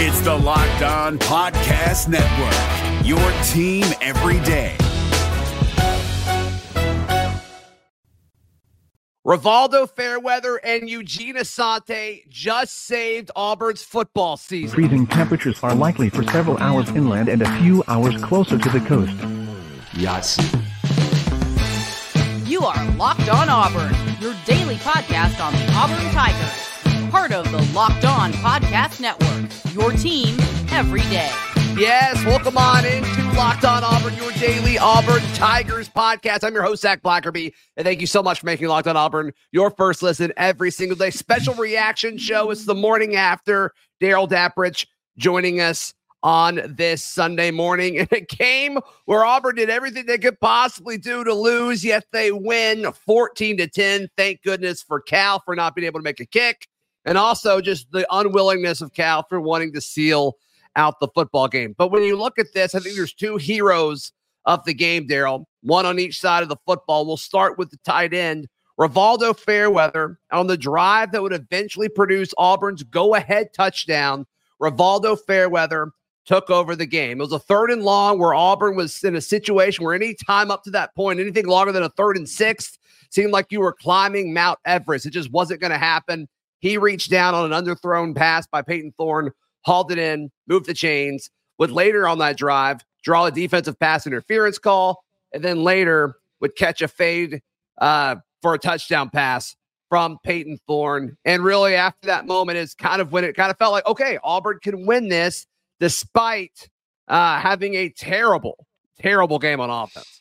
It's the Locked On Podcast Network, your team every day. Rivaldo Fairweather and Eugene Asante just saved Auburn's football season. Freezing temperatures are likely for several hours inland and a few hours closer to the coast. Yes. You are Locked On Auburn, your daily podcast on the Auburn Tigers. Part of the Locked On Podcast Network, your team every day. Yes, welcome on into Locked On Auburn, your daily Auburn Tigers podcast. I'm your host, Zac Blackerby, and thank you so much for making Locked On Auburn your first listen every single day. Special reaction show. It's the morning after Darrell Dapprich joining us on this Sunday morning in a game where Auburn did everything they could possibly do to lose, yet they win 14 to 10. Thank goodness for Cal for not being able to make a kick, and also just the unwillingness of Cal for wanting to seal out the football game. But when you look at this, I think there's two heroes of the game, Darrell, one on each side of the football. We'll start with the tight end. Rivaldo Fairweather on the drive that would eventually produce Auburn's go ahead touchdown. Rivaldo Fairweather took over the game. It was a third and long where Auburn was in a situation where any time up to that point, anything longer than a third and sixth, seemed like you were climbing Mount Everest. It just wasn't going to happen. He reached down on an underthrown pass by Peyton Thorne, hauled it in, moved the chains, would later on that drive draw a defensive pass interference call, and then later would catch a fade uh, for a touchdown pass from Peyton Thorne. And really, after that moment, is kind of when it kind of felt like, okay, Auburn can win this despite uh, having a terrible, terrible game on offense.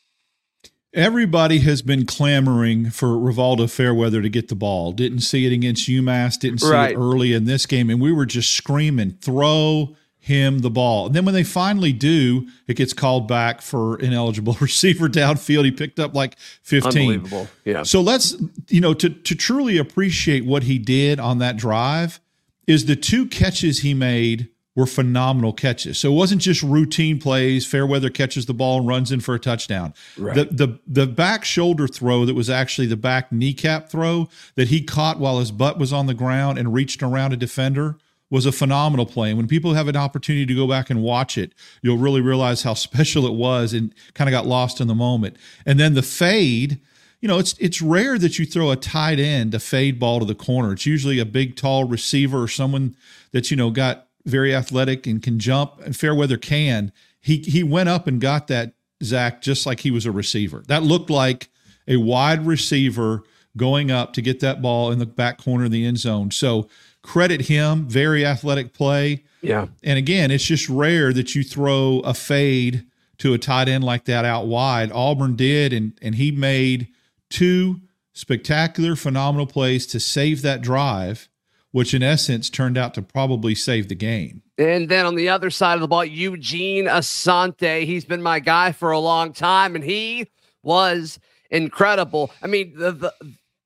Everybody has been clamoring for Rivaldo Fairweather to get the ball. Didn't see it against UMass, didn't see right. it early in this game. And we were just screaming, throw him the ball. And then when they finally do, it gets called back for ineligible receiver downfield. He picked up like 15. Unbelievable. Yeah. So let's, you know, to, to truly appreciate what he did on that drive is the two catches he made were phenomenal catches. So it wasn't just routine plays. Fairweather catches the ball and runs in for a touchdown. Right. The the the back shoulder throw that was actually the back kneecap throw that he caught while his butt was on the ground and reached around a defender was a phenomenal play. And when people have an opportunity to go back and watch it, you'll really realize how special it was and kind of got lost in the moment. And then the fade, you know, it's it's rare that you throw a tight end a fade ball to the corner. It's usually a big tall receiver or someone that you know got very athletic and can jump, and Fairweather can. He he went up and got that Zac just like he was a receiver. That looked like a wide receiver going up to get that ball in the back corner of the end zone. So credit him, very athletic play. Yeah. And again, it's just rare that you throw a fade to a tight end like that out wide. Auburn did, and and he made two spectacular, phenomenal plays to save that drive which in essence turned out to probably save the game. And then on the other side of the ball, Eugene Asante. He's been my guy for a long time, and he was incredible. I mean, the the,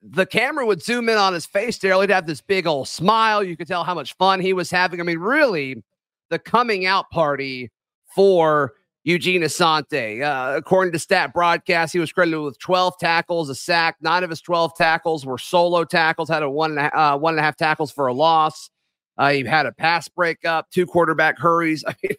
the camera would zoom in on his face there. He'd have this big old smile. You could tell how much fun he was having. I mean, really, the coming out party for Eugene Asante. Uh, according to Stat Broadcast, he was credited with 12 tackles, a sack. Nine of his 12 tackles were solo tackles, had a one and a, uh, one and a half tackles for a loss. Uh, he had a pass breakup, two quarterback hurries. I mean,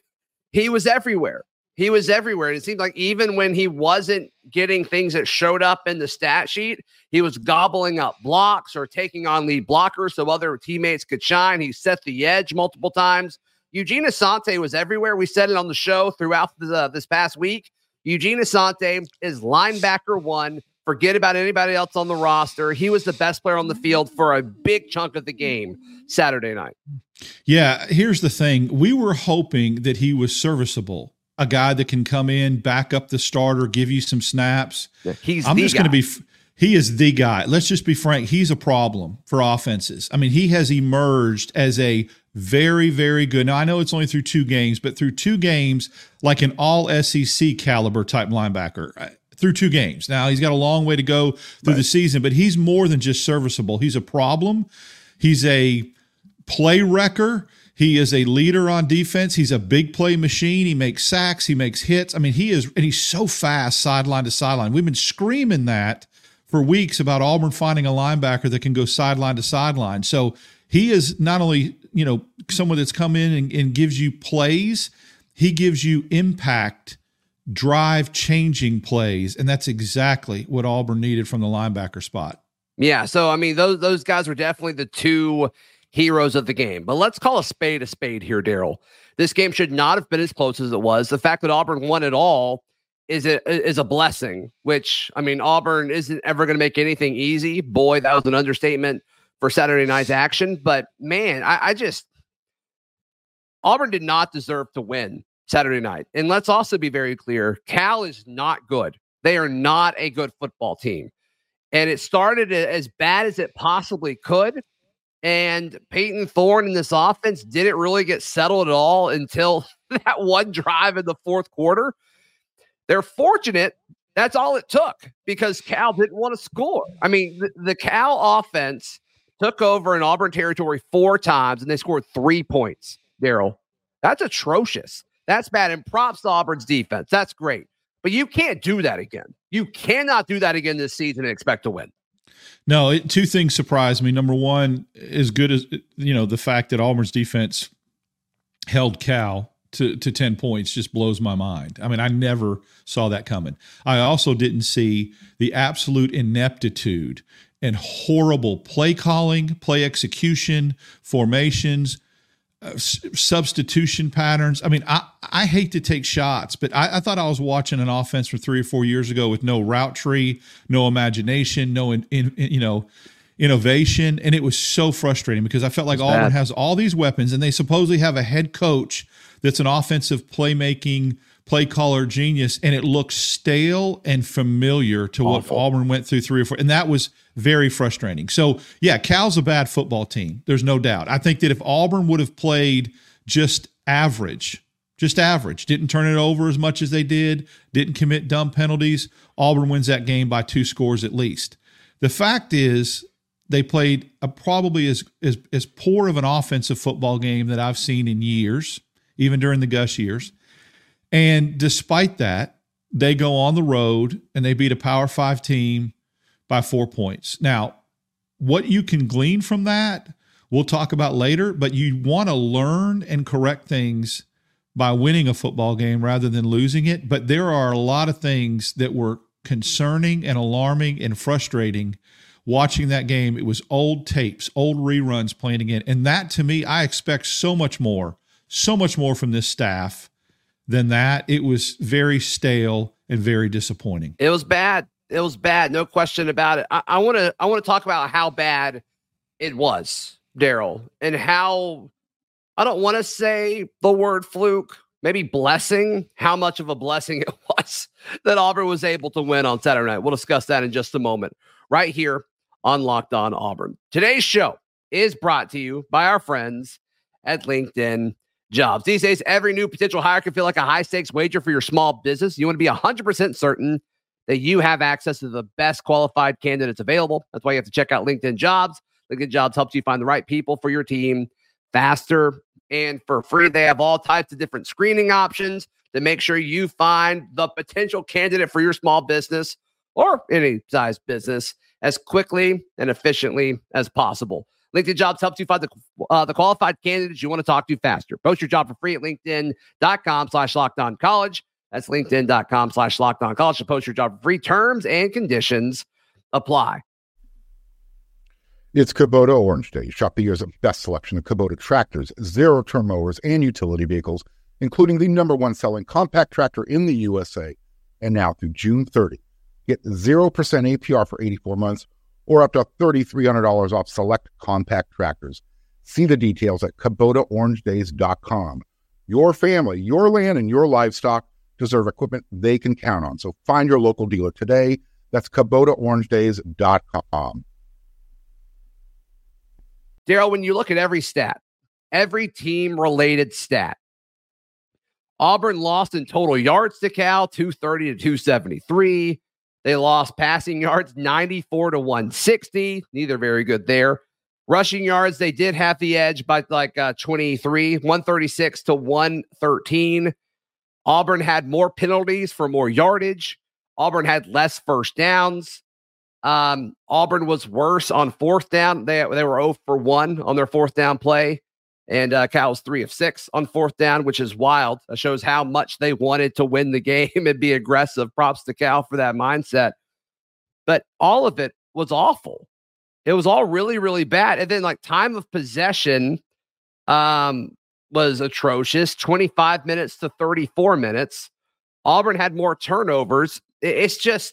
he was everywhere. He was everywhere. And It seemed like even when he wasn't getting things that showed up in the stat sheet, he was gobbling up blocks or taking on lead blockers so other teammates could shine. He set the edge multiple times. Eugene Asante was everywhere. We said it on the show throughout the, uh, this past week. Eugene Asante is linebacker one. Forget about anybody else on the roster. He was the best player on the field for a big chunk of the game Saturday night. Yeah, here's the thing. We were hoping that he was serviceable. A guy that can come in, back up the starter, give you some snaps. He's I'm just going to be he is the guy. Let's just be frank. He's a problem for offenses. I mean, he has emerged as a very, very good. Now, I know it's only through two games, but through two games, like an all SEC caliber type linebacker uh, through two games. Now, he's got a long way to go through right. the season, but he's more than just serviceable. He's a problem. He's a play wrecker. He is a leader on defense. He's a big play machine. He makes sacks. He makes hits. I mean, he is, and he's so fast sideline to sideline. We've been screaming that for weeks about Auburn finding a linebacker that can go sideline to sideline. So he is not only you know, someone that's come in and, and gives you plays. He gives you impact, drive changing plays. And that's exactly what Auburn needed from the linebacker spot. Yeah. So, I mean, those, those guys were definitely the two heroes of the game. But let's call a spade a spade here, Darrell. This game should not have been as close as it was. The fact that Auburn won it all is a, is a blessing, which, I mean, Auburn isn't ever going to make anything easy. Boy, that was an understatement for Saturday night's action. But man, I, I just, Auburn did not deserve to win Saturday night. And let's also be very clear Cal is not good. They are not a good football team. And it started as bad as it possibly could. And Peyton Thorne in this offense didn't really get settled at all until that one drive in the fourth quarter. They're fortunate that's all it took because Cal didn't want to score. I mean, the, the Cal offense took over in Auburn territory four times and they scored three points, Darrell. That's atrocious. That's bad. And props to Auburn's defense. That's great. But you can't do that again. You cannot do that again this season and expect to win. No, it, two things surprised me. Number one, as good as you know, the fact that Auburn's defense held Cal to, to 10 points just blows my mind. I mean, I never saw that coming. I also didn't see the absolute ineptitude and horrible play calling, play execution, formations, uh, substitution patterns. I mean, I, I hate to take shots, but I, I, thought I was watching an offense from three or four years ago with no route tree, no imagination, no in, in, in you know innovation, and it was so frustrating because I felt like Auburn has all these weapons, and they supposedly have a head coach that's an offensive playmaking play caller genius, and it looks stale and familiar to Awful. what Auburn went through three or four, and that was very frustrating. So yeah, Cal's a bad football team. There's no doubt. I think that if Auburn would have played just average, just average, didn't turn it over as much as they did, didn't commit dumb penalties, Auburn wins that game by two scores at least. The fact is, they played a probably as, as as poor of an offensive football game that I've seen in years, even during the Gus years. And despite that, they go on the road and they beat a Power Five team by four points. Now, what you can glean from that, we'll talk about later, but you want to learn and correct things by winning a football game rather than losing it. But there are a lot of things that were concerning and alarming and frustrating watching that game. It was old tapes, old reruns playing again. And that to me, I expect so much more, so much more from this staff than that. It was very stale and very disappointing. It was bad it was bad, no question about it. I want to I want to talk about how bad it was, Darrell, and how I don't want to say the word fluke, maybe blessing, how much of a blessing it was that Auburn was able to win on Saturday night. We'll discuss that in just a moment, right here on Locked On Auburn. Today's show is brought to you by our friends at LinkedIn Jobs. These days, every new potential hire can feel like a high stakes wager for your small business. You want to be 100% certain that you have access to the best qualified candidates available. That's why you have to check out LinkedIn Jobs. LinkedIn Jobs helps you find the right people for your team faster and for free. They have all types of different screening options to make sure you find the potential candidate for your small business or any size business as quickly and efficiently as possible. LinkedIn Jobs helps you find the, uh, the qualified candidates you want to talk to faster. Post your job for free at linkedin.com slash lockdown college. That's linkedin.com slash lockdown college to post your job free terms and conditions apply. It's Kubota Orange Day. Shop the year's best selection of Kubota tractors, zero turn mowers, and utility vehicles, including the number one selling compact tractor in the USA. And now through June 30, get 0% APR for 84 months or up to $3,300 off select compact tractors. See the details at KubotaOrangeDays.com. Your family, your land, and your livestock deserve equipment they can count on. So find your local dealer today. That's KubotaOrangeDays.com. Darrell, when you look at every stat, every team related stat, Auburn lost in total yards to Cal 230 to 273. They lost passing yards 94 to 160. Neither very good there. Rushing yards, they did have the edge by like uh, 23, 136 to 113. Auburn had more penalties for more yardage. Auburn had less first downs. Um, Auburn was worse on fourth down. They, they were 0 for 1 on their fourth down play. And uh, Cal was three of six on fourth down, which is wild. Shows how much they wanted to win the game and be aggressive. Props to Cal for that mindset. But all of it was awful. It was all really, really bad. And then, like, time of possession um, was atrocious 25 minutes to 34 minutes. Auburn had more turnovers. It's just,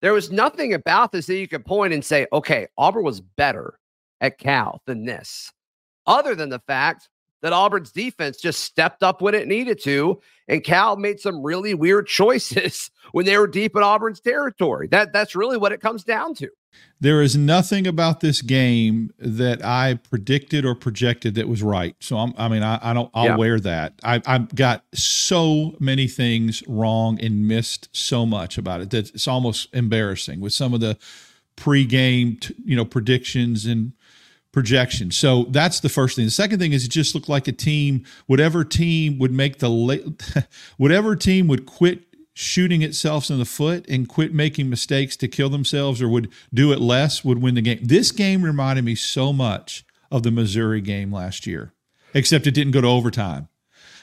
there was nothing about this that you could point and say, okay, Auburn was better at Cal than this, other than the fact that Auburn's defense just stepped up when it needed to, and Cal made some really weird choices when they were deep in Auburn's territory. That that's really what it comes down to. There is nothing about this game that I predicted or projected that was right. So I'm, i mean, I, I don't. I'll yeah. wear that. I, I've got so many things wrong and missed so much about it that it's almost embarrassing with some of the pre-game, you know, predictions and projection. So that's the first thing. The second thing is it just looked like a team, whatever team would make the late, whatever team would quit shooting itself in the foot and quit making mistakes to kill themselves or would do it less would win the game. This game reminded me so much of the Missouri game last year, except it didn't go to overtime.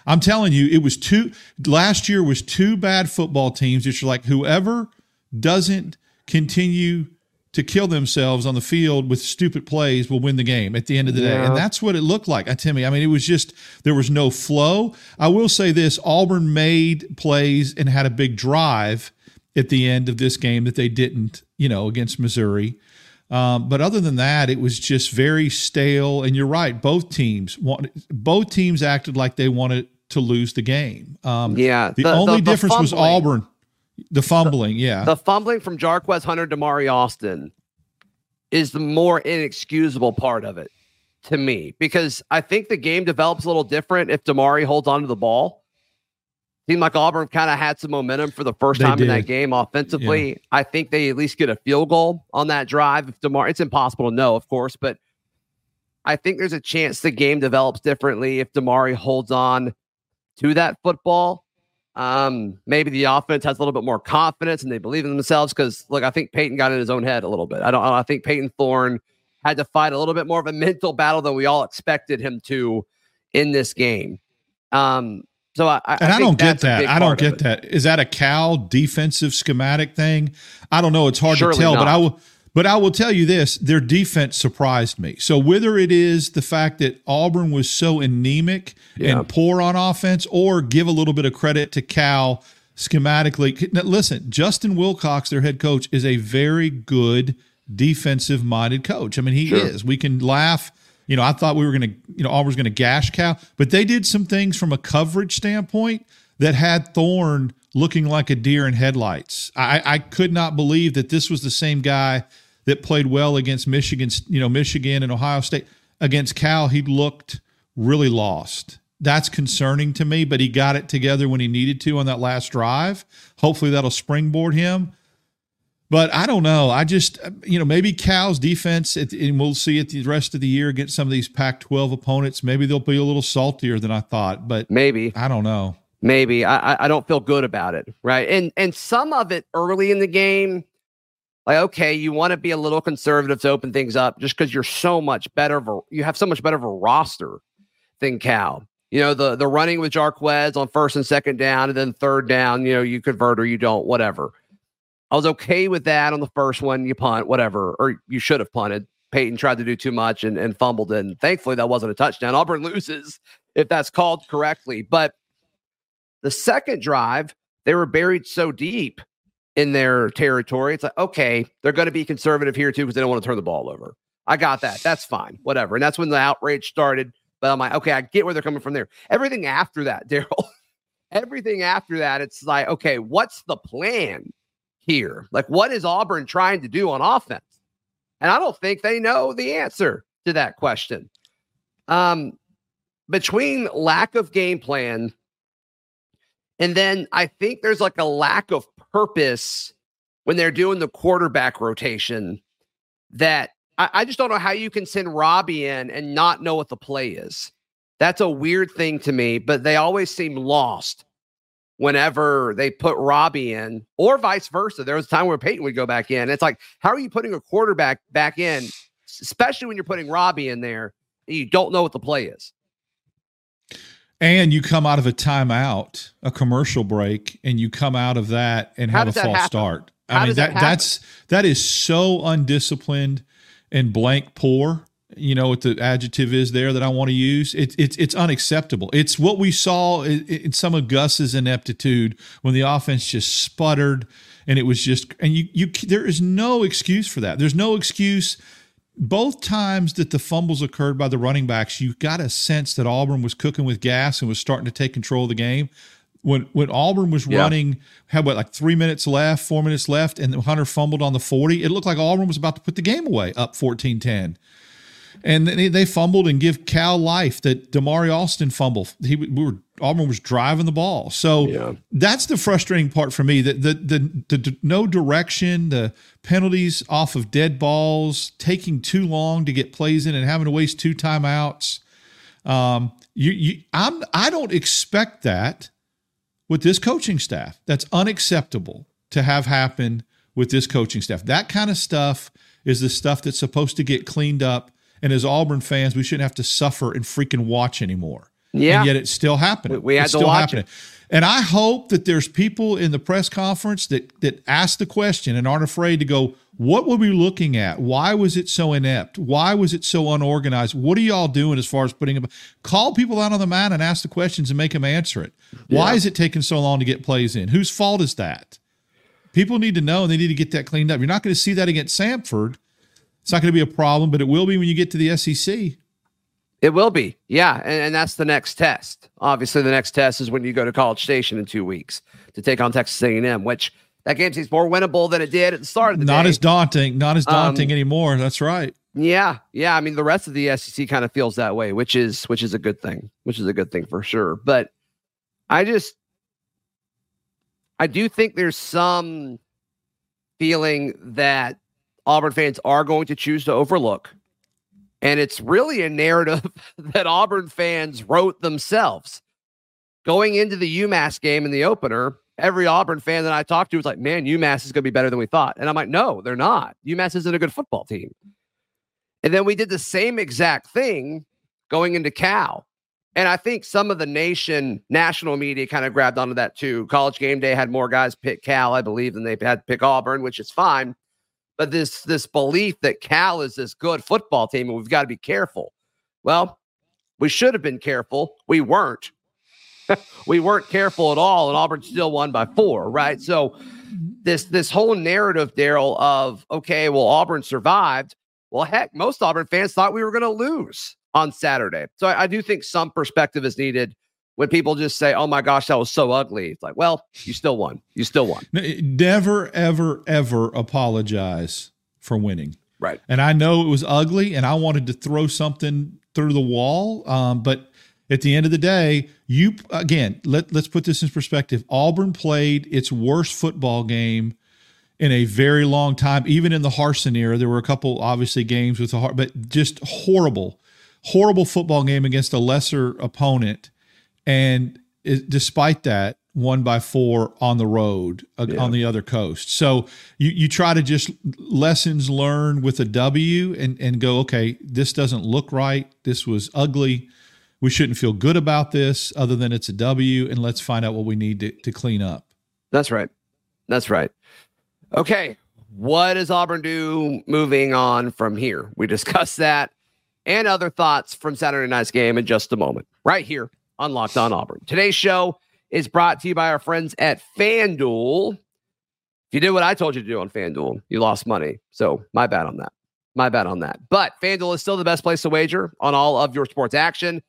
I'm telling you, it was two last year was two bad football teams. It's like whoever doesn't continue to kill themselves on the field with stupid plays will win the game at the end of the yeah. day. And that's what it looked like, uh, Timmy. I mean, it was just, there was no flow. I will say this Auburn made plays and had a big drive at the end of this game that they didn't, you know, against Missouri. Um, but other than that, it was just very stale. And you're right, both teams want, both teams acted like they wanted to lose the game. Um, yeah, the, the only the, difference was Auburn. The fumbling, the, yeah. The fumbling from Jarquez Hunter Damari Alston is the more inexcusable part of it to me because I think the game develops a little different if Damari holds on to the ball. Seemed like Auburn kind of had some momentum for the first they time did. in that game offensively. Yeah. I think they at least get a field goal on that drive. If Damari, it's impossible to know, of course, but I think there's a chance the game develops differently if Damari holds on to that football. Um, maybe the offense has a little bit more confidence and they believe in themselves because look, I think Peyton got in his own head a little bit. I don't I think Peyton Thorne had to fight a little bit more of a mental battle than we all expected him to in this game. Um, so I, and I, I don't get that. I don't get that. Is that a Cal defensive schematic thing? I don't know. It's hard Surely to tell, not. but I will. But I will tell you this their defense surprised me. So, whether it is the fact that Auburn was so anemic yeah. and poor on offense, or give a little bit of credit to Cal schematically. Now, listen, Justin Wilcox, their head coach, is a very good defensive minded coach. I mean, he sure. is. We can laugh. You know, I thought we were going to, you know, Auburn's going to gash Cal, but they did some things from a coverage standpoint that had Thorne looking like a deer in headlights. I, I could not believe that this was the same guy that played well against Michigan, you know, Michigan and Ohio State. Against Cal, he looked really lost. That's concerning to me, but he got it together when he needed to on that last drive. Hopefully that'll springboard him. But I don't know. I just, you know, maybe Cal's defense, and we'll see it the rest of the year against some of these Pac 12 opponents. Maybe they'll be a little saltier than I thought, but maybe. I don't know. Maybe. I, I don't feel good about it. Right. And, and some of it early in the game, like okay you want to be a little conservative to open things up just because you're so much better of a, you have so much better of a roster than cal. You know the the running with jarquez on first and second down and then third down you know you convert or you don't whatever. I was okay with that on the first one you punt whatever or you should have punted. Peyton tried to do too much and, and fumbled and thankfully that wasn't a touchdown. Auburn loses if that's called correctly. But the second drive they were buried so deep in their territory. It's like, okay, they're going to be conservative here too because they don't want to turn the ball over. I got that. That's fine. Whatever. And that's when the outrage started. But I'm like, okay, I get where they're coming from there. Everything after that, Darrell, everything after that, it's like, okay, what's the plan here? Like, what is Auburn trying to do on offense? And I don't think they know the answer to that question. Um, between lack of game plan and then I think there's like a lack of purpose when they're doing the quarterback rotation that I, I, just don't know how you can send Robbie in and not know what the play is. That's a weird thing to me, but they always seem lost whenever they put Robbie in, or vice versa. There was a time where Peyton would go back in. It's like, how are you putting a quarterback back in, especially when you're putting Robbie in there? you don't know what the play is. And you come out of a timeout, a commercial break, and you come out of that and How have a false start. How I mean that that, that's that is so undisciplined and blank poor. You know what the adjective is there that I want to use? It's it's it's unacceptable. It's what we saw in, in some of Gus's ineptitude when the offense just sputtered and it was just and you you there is no excuse for that. There's no excuse both times that the fumbles occurred by the running backs, you got a sense that Auburn was cooking with gas and was starting to take control of the game. When when Auburn was Yeah. running, had what like three minutes left, four minutes left, and Hunter fumbled on the 40, it looked like Auburn was about to put the game away up 14 10. And they, they fumbled and give Cal life that Damari Alston fumble. He we were Auburn was driving the ball. So Yeah. that's the frustrating part for me. That the, the the the no direction, the penalties off of dead balls, taking too long to get plays in, and having to waste two timeouts. Um, you you I'm I don't expect that with this coaching staff. That's unacceptable to have happen with this coaching staff. That kind of stuff is the stuff that's supposed to get cleaned up. And as Auburn fans, we shouldn't have to suffer and freaking watch anymore. Yeah. And yet it's still happening. We- we had it's to still watch happening. And I hope that there's people in the press conference that that ask the question and aren't afraid to go, what were we looking at? Why was it so inept? Why was it so unorganized? What are y'all doing as far as putting them? Call people out on the mat and ask the questions and make them answer it. Why is it taking so long to get plays in? Whose fault is that? People need to know and they need to get that cleaned up. You're not going to see that against Samford. It's not going to be a problem, but it will be when you get to the SEC. It will be. Yeah. And, and that's the next test. Obviously, the next test is when you go to College Station in two weeks to take on Texas A&M, which that game seems more winnable than it did at the start of the Not day. as daunting, not as daunting Um, anymore. That's right. Yeah, yeah. I mean, the rest of the SEC kind of feels that way, which is which is a good thing, which is a good thing for sure. But I just, I do think there's some feeling that Auburn fans are going to choose to overlook, and it's really a narrative that Auburn fans wrote themselves. Going into the UMass game in the opener, every Auburn fan that I talked to was like, "Man, UMass is going to be better than we thought," and I'm like, "No, they're not. UMass isn't a good football team." And then we did the same exact thing going into Cal. And I think some of the nation, national media kind of grabbed onto that too. College game day had more guys pick Cal, I believe, than they had pick Auburn, which is fine. But this this belief that Cal is this good football team and we've got to be careful. Well, we should have been careful. We weren't. we weren't careful at all, and Auburn still won by four, right? So mm-hmm. this this whole narrative, Darrell, of okay, well, Auburn survived. Well, heck, most Auburn fans thought we were going to lose on Saturday. So I, I do think some perspective is needed when people just say, "Oh my gosh, that was so ugly." It's like, well, you still won. You still won. Never, ever, ever apologize for winning. Right. And I know it was ugly, and I wanted to throw something through the wall. Um, but at the end of the day, you again let let's put this in perspective. Auburn played its worst football game in a very long time. Even in the Harsin era, there were a couple obviously games with the heart, but just horrible, horrible football game against a lesser opponent. And it, despite that, one by four on the road uh, on the other coast. So you you try to just lessons learned with a W and and go, okay, this doesn't look right. This was ugly. We shouldn't feel good about this, other than it's a W, and let's find out what we need to, to clean up. That's right. That's right. Okay. What does Auburn do moving on from here? We discuss that and other thoughts from Saturday night's game in just a moment, right here on Locked On Auburn. Today's show is brought to you by our friends at FanDuel. If you did what I told you to do on FanDuel, you lost money. So my bad on that. My bad on that. But FanDuel is still the best place to wager on all of your sports action.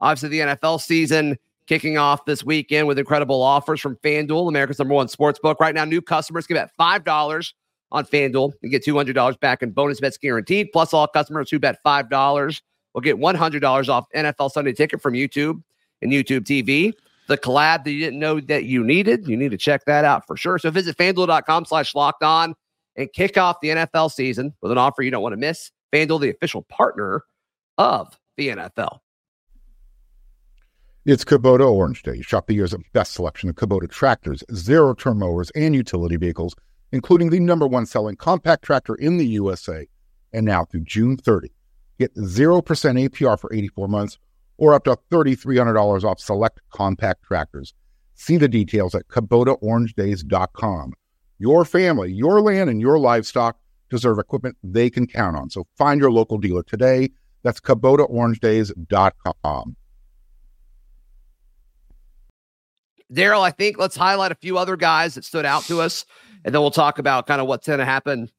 Obviously, the NFL season kicking off this weekend with incredible offers from FanDuel, America's number one sports book. Right now, new customers can bet $5 on FanDuel and get $200 back in bonus bets guaranteed. Plus, all customers who bet $5 will get $100 off NFL Sunday ticket from YouTube and YouTube TV. The collab that you didn't know that you needed, you need to check that out for sure. So visit fanduel.com slash locked on and kick off the NFL season with an offer you don't want to miss. FanDuel, the official partner of the NFL. It's Kubota Orange Day. Shop the year's best selection of Kubota tractors, zero turn mowers, and utility vehicles, including the number one selling compact tractor in the USA. And now through June 30, get 0% APR for 84 months or up to $3,300 off select compact tractors. See the details at KubotaOrangeDays.com. Your family, your land, and your livestock deserve equipment they can count on. So find your local dealer today. That's KubotaOrangeDays.com. Darrell, I think let's highlight a few other guys that stood out to us, and then we'll talk about kind of what's going to happen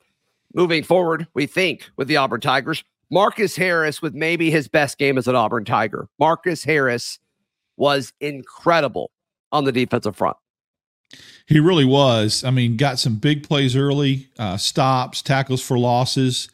moving forward, we think, with the Auburn Tigers. Marcus Harris with maybe his best game as an Auburn Tiger. Marcus Harris was incredible on the defensive front. He really was. I mean, got some big plays early, uh, stops, tackles for losses.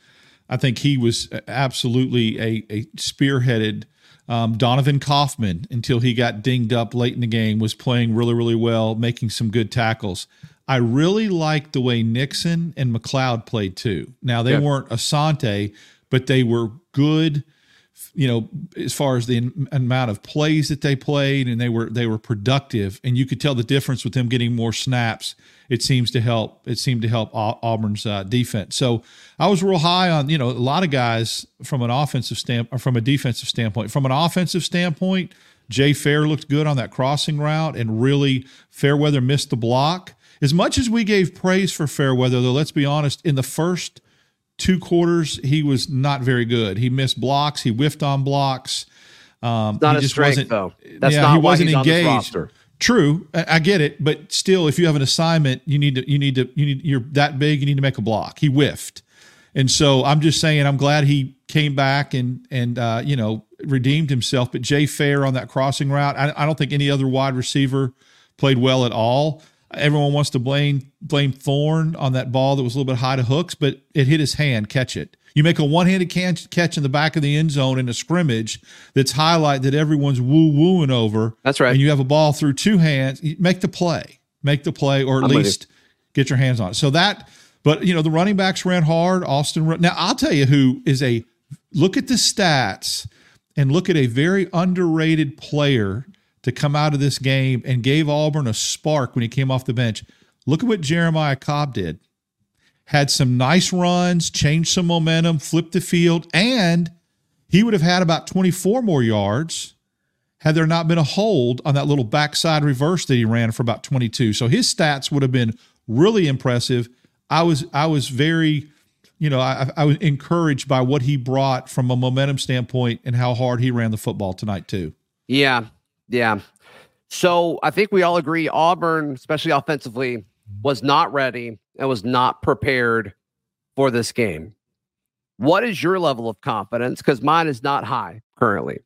I think he was absolutely a, a spearheaded. Um, Donovan Kaufman, until he got dinged up late in the game, was playing really, really well, making some good tackles. I really liked the way Nixon and McLeod played too. Now, they yeah. weren't Asante, but they were good you know as far as the amount of plays that they played and they were they were productive. And you could tell the difference with them getting more snaps. It seems to help it seemed to help auburn's uh, defense. So i was real high on you know a lot of guys from an offensive stamp or from a defensive standpoint. From an offensive standpoint jay fair looked good on that crossing route and really fairweather missed the block. As much as we gave praise for fairweather though let's be honest in the first two quarters, he was not very good. He missed blocks. He whiffed on blocks. Um, not a strength, though. That's yeah, not he wasn't engaged. True, I, I, get it, but still, if you have an assignment, you need to, you need to, you need, you're that big, you need to make a block. He whiffed, and so I'm just saying, I'm glad he came back and and uh, you know redeemed himself. But Jay Fair on that crossing route, I, I don't think any other wide receiver played well at all. Everyone wants to blame blame Thorne on that ball that was a little bit high to hooks, but it hit his hand. Catch it. You make a one-handed catch in the back of the end zone in a scrimmage that's highlight that everyone's woo wooing over. That's right. And you have a ball through two hands. Make the play. Make the play, or at I'm least get your hands on it. So that, but you know, the running backs ran hard. Austin. Now I'll tell you who is a look at the stats and look at a very underrated player to come out of this game and gave Auburn a spark when he came off the bench. Look at what Jeremiah Cobb did. Had some nice runs, changed some momentum, flipped the field, and he would have had about 24 more yards had there not been a hold on that little backside reverse that he ran for about 22. So his stats would have been really impressive. I was I was very, you know, I, I was encouraged by what he brought from a momentum standpoint and how hard he ran the football tonight too. Yeah, yeah. So I think we all agree Auburn, especially offensively, was not ready and was not prepared for this game. What is your level of confidence? Because mine is not high currently.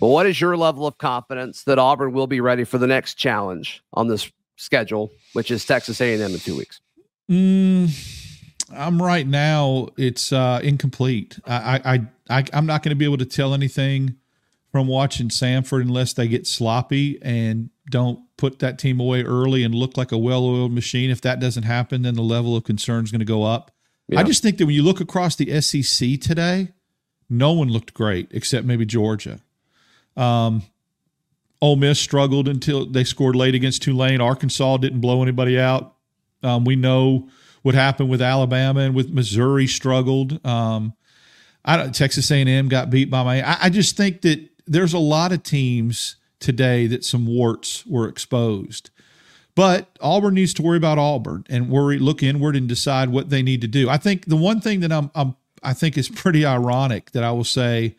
But what is your level of confidence that Auburn will be ready for the next challenge on this schedule, which is Texas A&M in two weeks? Mm, I'm right now. It's uh, incomplete. I, I, I, I'm not going to be able to tell anything from watching Samford unless they get sloppy and don't put that team away early and look like a well-oiled machine. If that doesn't happen, then the level of concern is going to go up. Yeah. I just think that when you look across the SEC today, no one looked great except maybe Georgia. Um, Ole Miss struggled until they scored late against Tulane. Arkansas didn't blow anybody out. Um, we know what happened with Alabama and with Missouri struggled. Um, I don't, Texas A&M got beat by my. I, I just think that there's a lot of teams today that some warts were exposed. But Auburn needs to worry about Auburn and worry, look inward and decide what they need to do. I think the one thing that I'm, I'm I think is pretty ironic that I will say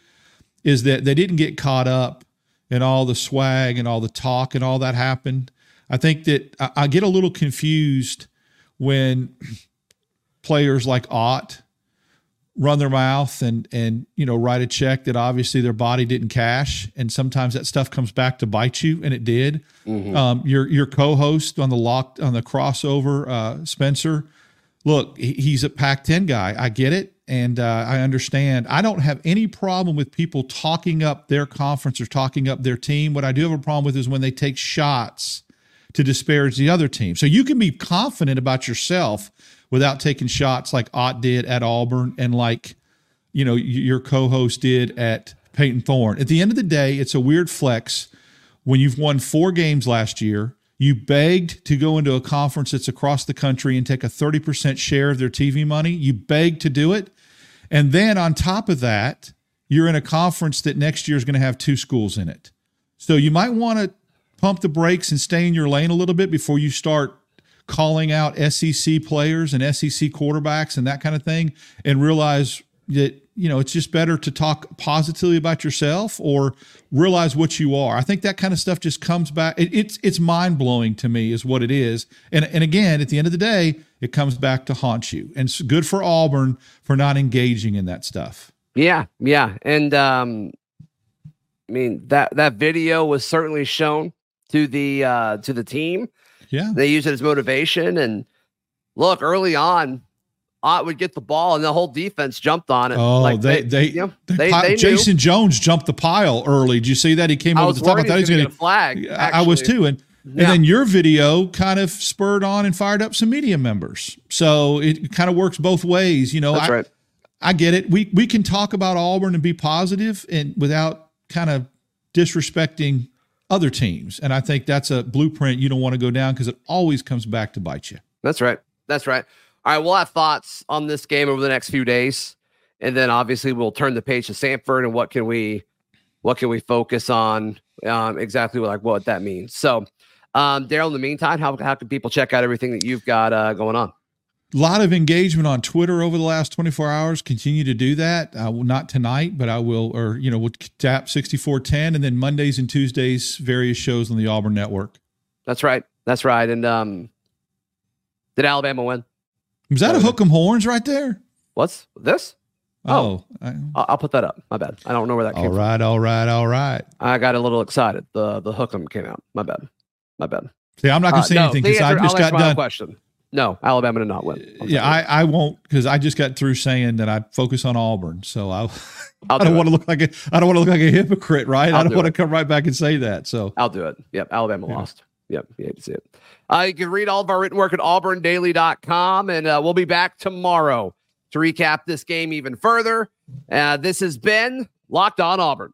is that they didn't get caught up in all the swag and all the talk and all that happened. I think that I, I get a little confused when players like Ott run their mouth and and you know write a check that obviously their body didn't cash. And sometimes that stuff comes back to bite you and it did. Mm-hmm. um, your your co-host on the locked on the crossover uh, spencer look he's a pac 10 guy. I get it. And uh, i understand. I don't have any problem with people talking up their conference or talking up their team. What i do have a problem with is when they take shots to disparage the other team. So you can be confident about yourself without taking shots like Ott did at Auburn and like, you know, your co-host did at Peyton Thorne. At the end of the day, it's a weird flex when you've won four games last year. You begged to go into a conference that's across the country and take a 30% share of their TV money. You begged to do it. And then on top of that, you're in a conference that next year is going to have two schools in it. So you might want to pump the brakes and stay in your lane a little bit before you start calling out SEC players and SEC quarterbacks and that kind of thing and realize that you know it's just better to talk positively about yourself or realize what you are. I think that kind of stuff just comes back. It, it's it's mind blowing to me, is what it is. And and again, at the end of the day, it comes back to haunt you. And it's good for Auburn for not engaging in that stuff. Yeah, yeah, and um, I mean that that video was certainly shown to the uh to the team. Yeah, they use it as motivation. And look, early on, Ott would get the ball, and the whole defense jumped on it. Oh, like they, they, you know, they, they, Jason Jones jumped the pile early. Did you see that? He came over the top. I thought he was going to flag. I, I was too, and yeah. and then your video kind of spurred on and fired up some media members. So it kind of works both ways. You know, That's I, right. I get it. We we can talk about Auburn and be positive and without kind of disrespecting other teams. And I think that's a blueprint you don't want to go down because it always comes back to bite you. That's right. That's right. All right, we'll have thoughts on this game over the next few days, and then obviously we'll turn the page to Samford and what can we, what can we focus on, um, exactly like what that means. So, um, Darrell, in the meantime, how how can people check out everything that you've got uh, going on? A lot of engagement on Twitter over the last 24 hours. Continue to do that. I will not tonight, but I will, or, you know, we'll tap 6410 and then Mondays and Tuesdays, various shows on the Auburn Network. That's right. That's right. And um, did Alabama win? Was that a hook 'em horns right there? What's this? Oh, oh I, will put that up. My bad. I don't know where that came all right, from. All right, all right, I got a little excited. The the hook 'em came out. My bad. My bad. See, I'm not gonna uh, say no, anything because I just got done. Question. No, Alabama did not win. i yeah, I, I won't because I just got through saying that I focus on Auburn. So I, I don't do want to look like a I don't want to look like a hypocrite, right? I'll I do not want to come right back and say that. So I'll do it. Yep, Alabama yeah. lost. Yep, you hate to see it. Uh, you can read all of our written work at auburndaily.com, and uh, we'll be back tomorrow to recap this game even further. Uh, this has been Locked On Auburn.